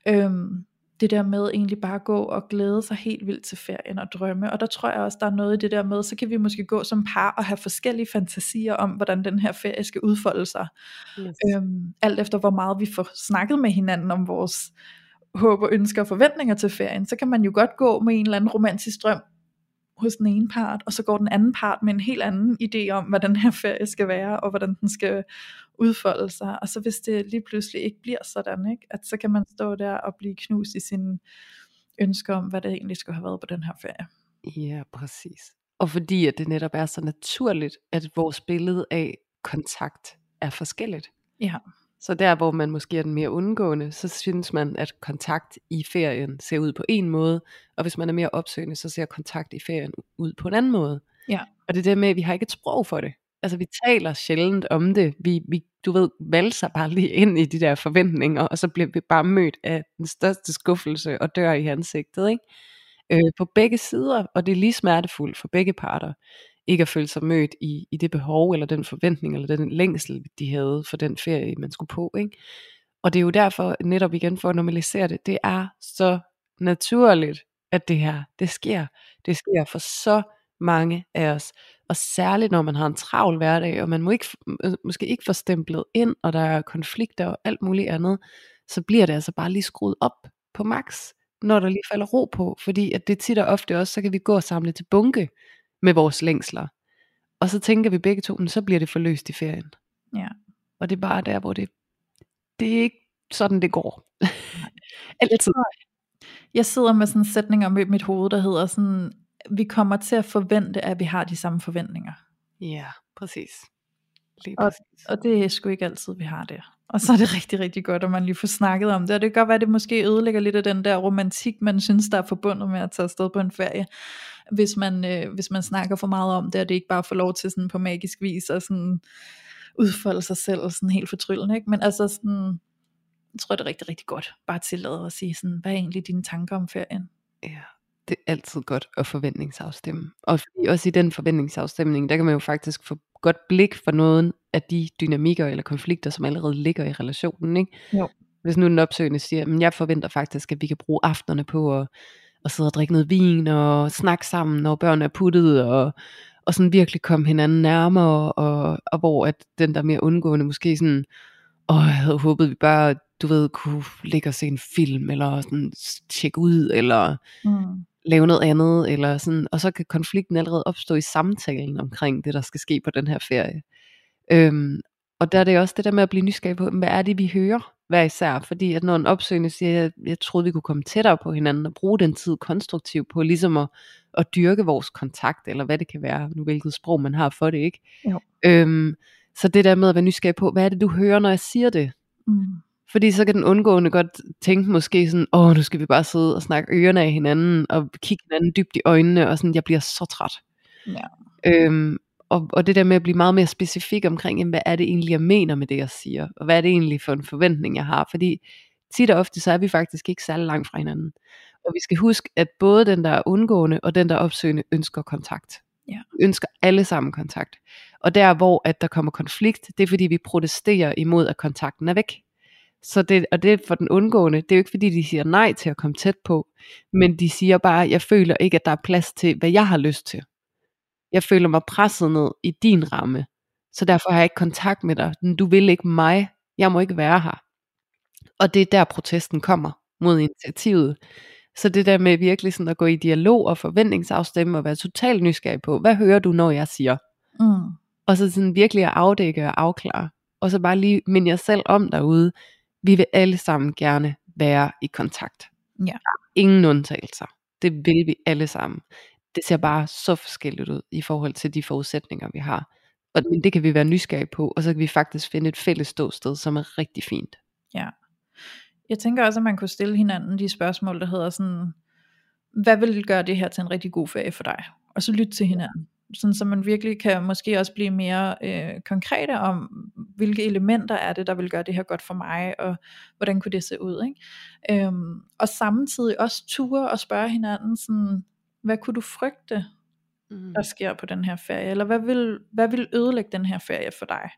Øhm, det der med egentlig bare gå og glæde sig helt vildt til ferien og drømme. Og der tror jeg også, der er noget i det der med, så kan vi måske gå som par og have forskellige fantasier om, hvordan den her ferie skal udfolde sig. Yes. Øhm, alt efter hvor meget vi får snakket med hinanden om vores håb og ønsker og forventninger til ferien, så kan man jo godt gå med en eller anden romantisk drøm hos den ene part, og så går den anden part med en helt anden idé om, hvad den her ferie skal være, og hvordan den skal udfolde sig. Og så hvis det lige pludselig ikke bliver sådan, ikke? at så kan man stå der og blive knust i sine ønsker om, hvad det egentlig skulle have været på den her ferie. Ja, præcis. Og fordi at det netop er så naturligt, at vores billede af kontakt er forskelligt. Ja. Så der, hvor man måske er den mere undgående, så synes man, at kontakt i ferien ser ud på en måde, og hvis man er mere opsøgende, så ser kontakt i ferien ud på en anden måde. Ja. Og det er det med, at vi har ikke et sprog for det. Altså vi taler sjældent om det. Vi, vi du ved, valser bare lige ind i de der forventninger, og så bliver vi bare mødt af den største skuffelse og dør i ansigtet, ikke? Øh, på begge sider, og det er lige smertefuldt for begge parter, ikke at føle sig mødt i, i det behov, eller den forventning, eller den længsel, de havde for den ferie, man skulle på, ikke? Og det er jo derfor, netop igen for at normalisere det, det er så naturligt, at det her, det sker. Det sker for så mange af os. Og særligt når man har en travl hverdag, og man må ikke, øh, måske ikke få stemplet ind, og der er konflikter og alt muligt andet, så bliver det altså bare lige skruet op på max, når der lige falder ro på. Fordi at det tit og ofte også, så kan vi gå og samle til bunke med vores længsler. Og så tænker vi begge to, men så bliver det forløst i ferien. Ja. Og det er bare der, hvor det, det er ikke sådan, det går. *laughs* Altid. Jeg sidder med sådan en sætning om i mit hoved, der hedder sådan, vi kommer til at forvente, at vi har de samme forventninger. Ja, præcis. Og, og det er sgu ikke altid, vi har det. Og så er det rigtig, rigtig godt, at man lige får snakket om det. Og det kan godt være, at det måske ødelægger lidt af den der romantik, man synes, der er forbundet med at tage afsted på en ferie. Hvis man, øh, hvis man snakker for meget om det, og det ikke bare får lov til sådan på magisk vis at sådan udfolde sig selv sådan helt fortryllende. Ikke? Men altså sådan, jeg tror, det er rigtig, rigtig godt. Bare tillade at sige sådan, hvad er egentlig dine tanker om ferien? Ja, det er altid godt at forventningsafstemme. Og fordi også i den forventningsafstemning, der kan man jo faktisk få godt blik for noget af de dynamikker eller konflikter, som allerede ligger i relationen. Ikke? Jo. Hvis nu den opsøgende siger, men jeg forventer faktisk, at vi kan bruge aftenerne på at, at sidde og drikke noget vin og snakke sammen, når børn er puttet, og, og sådan virkelig komme hinanden nærmere, og, og hvor at den der mere undgående måske sådan, åh, jeg havde håbet, vi bare, du ved, kunne ligge og se en film, eller sådan tjekke ud, eller Mm. Lave noget andet, eller sådan, og så kan konflikten allerede opstå i samtalen omkring det, der skal ske på den her ferie. Øhm, og der er det også det der med at blive nysgerrig på, hvad er det, vi hører hver især, fordi at når en opsøgende siger, jeg, jeg troede, vi kunne komme tættere på hinanden, og bruge den tid konstruktivt på ligesom at, at dyrke vores kontakt, eller hvad det kan være, nu hvilket sprog man har for det, ikke? Jo. Øhm, så det der med at være nysgerrig på, hvad er det, du hører, når jeg siger det? Mm. Fordi så kan den undgående godt tænke måske sådan, åh, nu skal vi bare sidde og snakke ørerne af hinanden, og kigge hinanden dybt i øjnene, og sådan, jeg bliver så træt. Ja. Øhm, og, og det der med at blive meget mere specifik omkring, jamen, hvad er det egentlig, jeg mener med det, jeg siger, og hvad er det egentlig for en forventning, jeg har, fordi tit og ofte, så er vi faktisk ikke særlig langt fra hinanden. Og vi skal huske, at både den, der er undgående, og den, der er opsøgende, ønsker kontakt. Ja. Vi ønsker alle sammen kontakt. Og der, hvor at der kommer konflikt, det er fordi, vi protesterer imod, at kontakten er væk. Så det, og det er for den undgående, det er jo ikke fordi, de siger nej til at komme tæt på, men de siger bare, jeg føler ikke, at der er plads til, hvad jeg har lyst til. Jeg føler mig presset ned i din ramme, så derfor har jeg ikke kontakt med dig. Du vil ikke mig, jeg må ikke være her. Og det er der protesten kommer mod initiativet. Så det der med virkelig sådan at gå i dialog og forventningsafstemme og være totalt nysgerrig på, hvad hører du, når jeg siger? Mm. Og så sådan virkelig at afdække og afklare. Og så bare lige minde jer selv om derude, vi vil alle sammen gerne være i kontakt. Ja. Ingen undtagelser. Det vil vi alle sammen. Det ser bare så forskelligt ud i forhold til de forudsætninger, vi har. Og det kan vi være nysgerrige på, og så kan vi faktisk finde et fælles ståsted, som er rigtig fint. Ja. Jeg tænker også, at man kunne stille hinanden de spørgsmål, der hedder sådan, hvad vil gøre det her til en rigtig god ferie for dig? Og så lytte til hinanden. Sådan, så man virkelig kan måske også blive mere øh, konkrete om, hvilke elementer er det, der vil gøre det her godt for mig, og hvordan kunne det se ud. Ikke? Øhm, og samtidig også ture og spørge hinanden, sådan, hvad kunne du frygte, Mm. der sker på den her ferie, eller hvad vil, hvad vil ødelægge den her ferie for dig?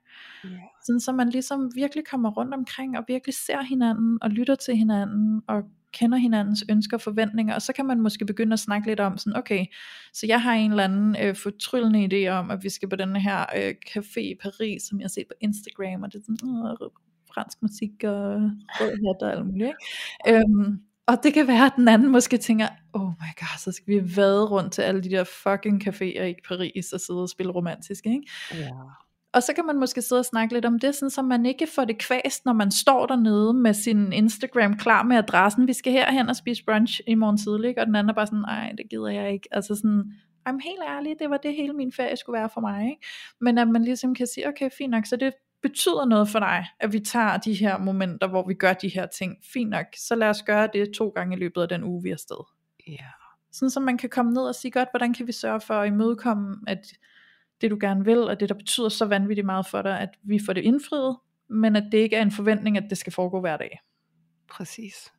Yeah. Sådan, så man ligesom virkelig kommer rundt omkring, og virkelig ser hinanden, og lytter til hinanden, og kender hinandens ønsker og forventninger, og så kan man måske begynde at snakke lidt om sådan, okay, så jeg har en eller anden øh, fortryllende idé om, at vi skal på den her øh, café i Paris, som jeg har set på Instagram, og det er sådan, øh, fransk musik og rød hat og alt muligt, ikke? Øhm, og det kan være, at den anden måske tænker, oh my god, så skal vi vade rundt til alle de der fucking caféer i Paris og sidde og spille romantisk, ikke? Ja. Og så kan man måske sidde og snakke lidt om det, sådan, så man ikke får det kvæst, når man står dernede med sin Instagram klar med adressen. Vi skal herhen og spise brunch i morgen tidlig, og den anden er bare sådan, nej, det gider jeg ikke. Altså sådan, I'm helt ærlig, det var det hele min ferie skulle være for mig. Ikke? Men at man ligesom kan sige, okay, fint nok, så det betyder noget for dig, at vi tager de her momenter, hvor vi gør de her ting. Fint nok, så lad os gøre det to gange i løbet af den uge, vi er afsted. Ja. Sådan så man kan komme ned og sige, godt, hvordan kan vi sørge for at imødekomme, at det du gerne vil, og det der betyder så vanvittigt meget for dig, at vi får det indfriet, men at det ikke er en forventning, at det skal foregå hver dag. Præcis.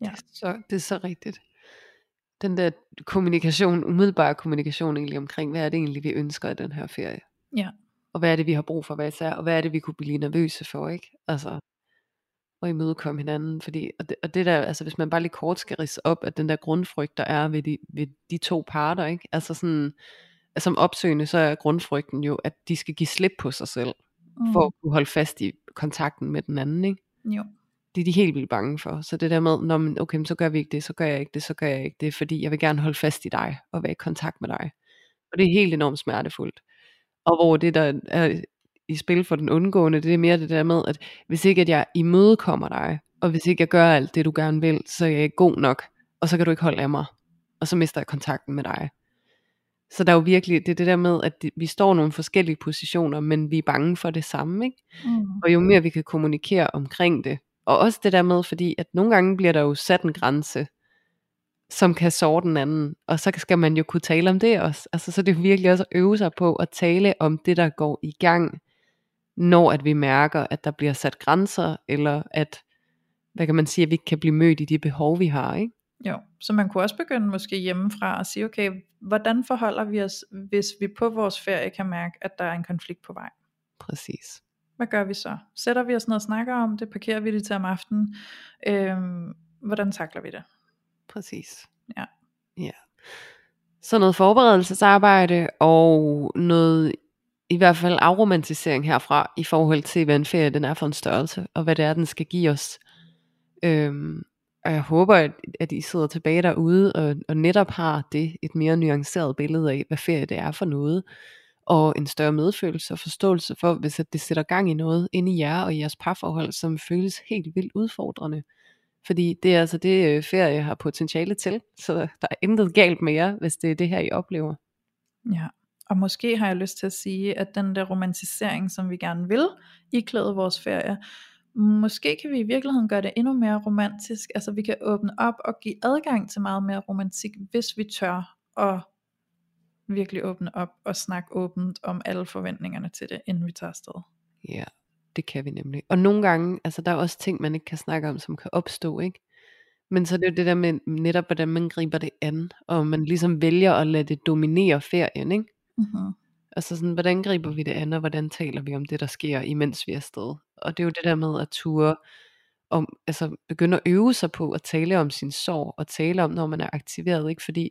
Ja. Det, er så, det er så rigtigt. Den der kommunikation, umiddelbare kommunikation egentlig omkring, hvad er det egentlig, vi ønsker af den her ferie? Ja. Og hvad er det, vi har brug for hvad især, og hvad er det, vi kunne blive nervøse for, ikke? Altså, og imødekomme hinanden, fordi, og det, og det der, altså hvis man bare lige kort skal rise op, at den der grundfrygt, der er ved de, ved de to parter, ikke? Altså sådan, som opsøgende, så er grundfrygten jo, at de skal give slip på sig selv, mm. for at kunne holde fast i kontakten med den anden, ikke? Jo. Det er de helt vildt bange for. Så det der med, når man, okay, så gør vi ikke det, så gør jeg ikke det, så gør jeg ikke det, fordi jeg vil gerne holde fast i dig, og være i kontakt med dig. Og det er helt enormt smertefuldt. Og hvor det der er i spil for den undgående, det er mere det der med, at hvis ikke at jeg imødekommer dig, og hvis ikke jeg gør alt det du gerne vil, så er jeg ikke god nok, og så kan du ikke holde af mig, og så mister jeg kontakten med dig. Så der er jo virkelig, det er det der med, at vi står i nogle forskellige positioner, men vi er bange for det samme, ikke? Mm. Og jo mere vi kan kommunikere omkring det, og også det der med, fordi at nogle gange bliver der jo sat en grænse, som kan såre den anden, og så skal man jo kunne tale om det også. Altså, så det er virkelig også at øve sig på at tale om det, der går i gang, når at vi mærker, at der bliver sat grænser, eller at, hvad kan man sige, at vi ikke kan blive mødt i de behov, vi har, ikke? Jo, så man kunne også begynde måske hjemmefra at sige, okay, hvordan forholder vi os, hvis vi på vores ferie kan mærke, at der er en konflikt på vej? Præcis. Hvad gør vi så? Sætter vi os ned og snakker om det? Parkerer vi det til om aftenen? Øhm, hvordan takler vi det? Præcis. Ja. Ja. Så noget forberedelsesarbejde og noget i hvert fald afromantisering herfra i forhold til, hvad en ferie den er for en størrelse, og hvad det er, den skal give os. Øhm, og jeg håber, at, I sidder tilbage derude og, og netop har det et mere nuanceret billede af, hvad ferie det er for noget, og en større medfølelse og forståelse for, hvis at det sætter gang i noget inde i jer og i jeres parforhold, som føles helt vildt udfordrende. Fordi det er altså det, øh, ferie har potentiale til, så der er intet galt med jer, hvis det er det her, I oplever. Ja, og måske har jeg lyst til at sige, at den der romantisering, som vi gerne vil iklæde vores ferie, måske kan vi i virkeligheden gøre det endnu mere romantisk. Altså vi kan åbne op og give adgang til meget mere romantik, hvis vi tør at virkelig åbne op og snakke åbent om alle forventningerne til det, inden vi tager afsted. Ja, det kan vi nemlig. Og nogle gange, altså der er også ting, man ikke kan snakke om, som kan opstå, ikke? Men så er det jo det der med netop, hvordan man griber det an, og man ligesom vælger at lade det dominere ferien, ikke? Mm-hmm. Altså sådan, hvordan griber vi det an, og hvordan taler vi om det, der sker, imens vi er afsted? Og det er jo det der med at ture, om, altså begynde at øve sig på at tale om sin sorg, og tale om, når man er aktiveret, ikke? Fordi,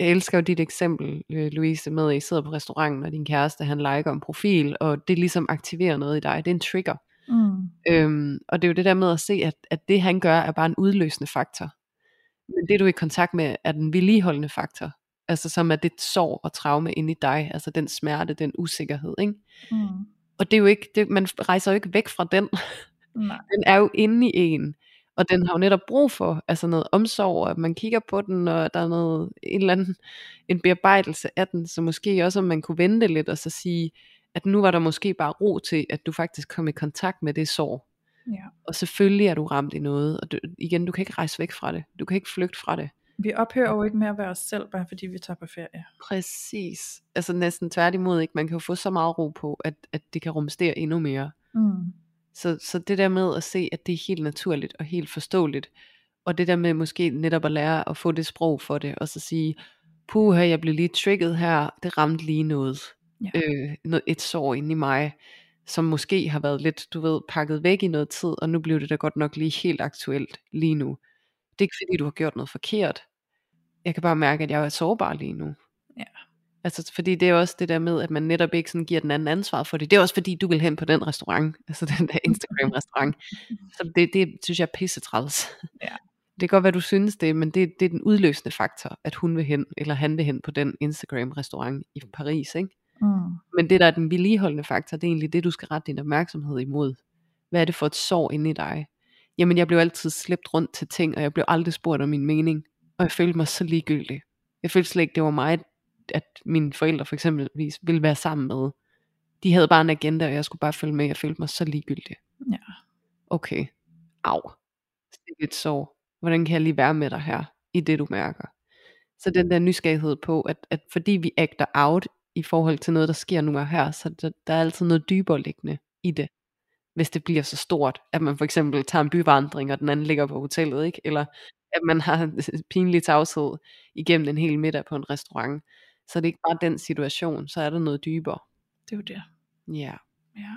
jeg elsker jo dit eksempel, øh, Louise, med at I sidder på restauranten, og din kæreste, han liker en profil, og det ligesom aktiverer noget i dig. Det er en trigger. Mm. Øhm, og det er jo det der med at se, at, at det han gør, er bare en udløsende faktor. Men det du er i kontakt med, er den vedligeholdende faktor. Altså som er det sorg og traume inde i dig. Altså den smerte, den usikkerhed. Ikke? Mm. Og det er jo ikke, det, man rejser jo ikke væk fra den. Nej. Den er jo inde i en. Og den har jo netop brug for altså noget omsorg, at man kigger på den, og der er noget, en eller anden en bearbejdelse af den, så måske også, om man kunne vente lidt og så sige, at nu var der måske bare ro til, at du faktisk kom i kontakt med det sorg. Ja. Og selvfølgelig er du ramt i noget, og du, igen, du kan ikke rejse væk fra det. Du kan ikke flygte fra det. Vi ophører jo ikke med at være os selv, bare fordi vi tager på ferie. Præcis. Altså næsten tværtimod, ikke? Man kan jo få så meget ro på, at, at det kan rumstere endnu mere. Mm. Så, så det der med at se, at det er helt naturligt og helt forståeligt, og det der med måske netop at lære at få det sprog for det, og så sige, puha, jeg blev lige trigget her, det ramte lige noget. Ja. Øh, noget et sår inde i mig, som måske har været lidt, du ved, pakket væk i noget tid, og nu blev det da godt nok lige helt aktuelt lige nu. Det er ikke fordi, du har gjort noget forkert. Jeg kan bare mærke, at jeg er sårbar lige nu. Ja. Altså, fordi det er også det der med, at man netop ikke sådan giver den anden ansvar for det. Det er også fordi, du vil hen på den restaurant, altså den der Instagram restaurant. *laughs* Så det, det synes jeg er pisse træls. Ja. Det kan godt være, du synes det, men det, det er den udløsende faktor, at hun vil hen, eller han vil hen på den Instagram restaurant i Paris, ikke? Mm. Men det, der er den vedligeholdende faktor, det er egentlig det, du skal rette din opmærksomhed imod. Hvad er det for et sår inde i dig? Jamen, jeg blev altid slæbt rundt til ting, og jeg blev aldrig spurgt om min mening. Og jeg følte mig så ligegyldig. Jeg følte slet ikke, det var mig, at mine forældre for eksempelvis ville være sammen med. De havde bare en agenda, og jeg skulle bare følge med. Jeg følte mig så ligegyldig. Ja. Okay. Au. Det er et sår. Hvordan kan jeg lige være med dig her, i det du mærker? Så den der nysgerrighed på, at, at fordi vi acter out i forhold til noget, der sker nu og her, så der, der er altid noget dybere liggende i det. Hvis det bliver så stort, at man for eksempel tager en byvandring, og den anden ligger på hotellet, ikke? eller at man har *laughs* pinlig tavshed igennem en hel middag på en restaurant. Så det er ikke bare den situation, så er der noget dybere. Det er jo det. Ja. Ja.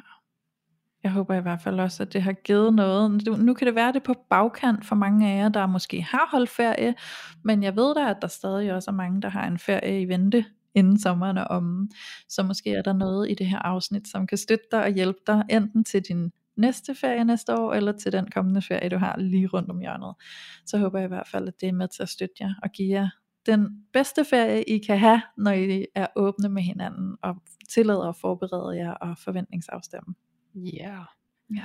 Jeg håber i hvert fald også, at det har givet noget. Nu, kan det være det på bagkant for mange af jer, der måske har holdt ferie, men jeg ved da, at der stadig også er mange, der har en ferie i vente inden sommeren er omme. Så måske er der noget i det her afsnit, som kan støtte dig og hjælpe dig, enten til din næste ferie næste år, eller til den kommende ferie, du har lige rundt om hjørnet. Så håber jeg i hvert fald, at det er med til at støtte jer og give jer den bedste ferie, I kan have, når I er åbne med hinanden, og tillader at forberede jer og forventningsafstemme. Ja. Ja.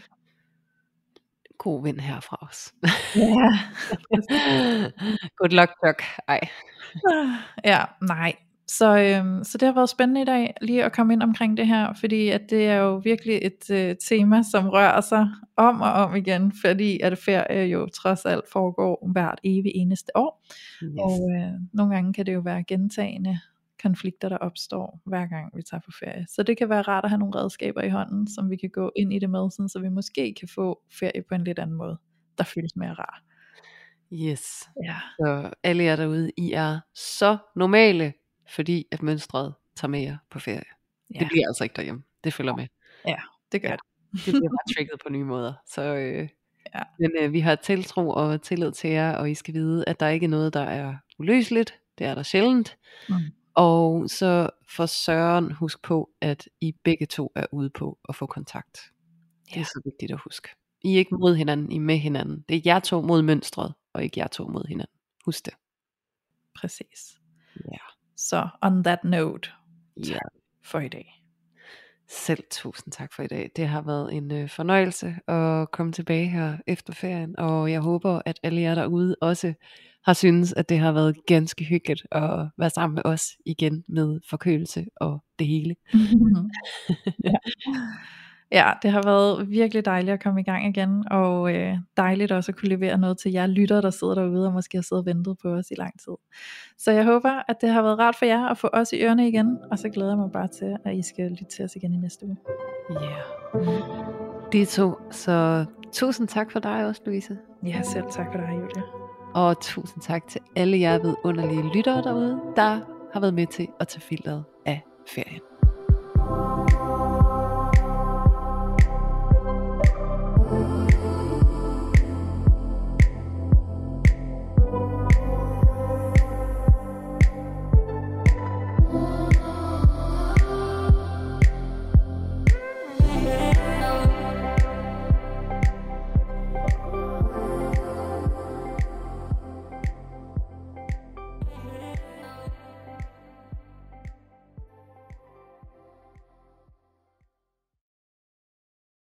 God vind her fra os. Ja. *laughs* Good luck, Chuck. Ej. ja, nej. Så, øhm, så det har været spændende i dag lige at komme ind omkring det her, fordi at det er jo virkelig et øh, tema, som rører sig om og om igen, fordi at ferie jo trods alt foregår hvert evig eneste år. Yes. Og øh, nogle gange kan det jo være gentagende konflikter, der opstår hver gang vi tager på ferie. Så det kan være rart at have nogle redskaber i hånden, som vi kan gå ind i det med, sådan, så vi måske kan få ferie på en lidt anden måde, der føles mere rar. Yes. Ja. Så alle jer derude, I er så normale, fordi at mønstret tager med jer på ferie. Ja. Det bliver altså ikke derhjemme. Det følger med. Det gør Ja. det. Det bliver bare trigget på nye måder. Så, øh, Ja. Men øh, vi har tiltro og tillid til jer, og I skal vide, at der ikke er noget, der er uløseligt. Det er der sjældent. Mm. Og så for Søren, husk på, at I begge to er ude på at få kontakt. Det Ja. er så vigtigt at huske. I er ikke mod hinanden, I er med hinanden. Det er jer to mod mønstret, og ikke jer to mod hinanden. Husk det. Præcis. Ja. Så on that note Ja. for i dag. Selv tusind tak for i dag. Det har været en øh, fornøjelse at komme tilbage her efter ferien, og jeg håber, at alle jer derude også har synes, at det har været ganske hyggeligt at være sammen med os igen med forkølelse og det hele. *laughs* *laughs* ja. Ja, det har været virkelig dejligt at komme i gang igen, og øh, dejligt også at kunne levere noget til jer lytter, der sidder derude og måske har siddet og ventet på os i lang tid. Så jeg håber, at det har været rart for jer at få os i ørerne igen, og så glæder jeg mig bare til, at I skal lytte til os igen i næste uge. Ja. Yeah. Det to. Så tusind tak for dig også, Louise. Ja, selv tak for dig, Julia. Og tusind tak til alle jer vidunderlige lyttere derude, der har været med til at tage filteret af ferien.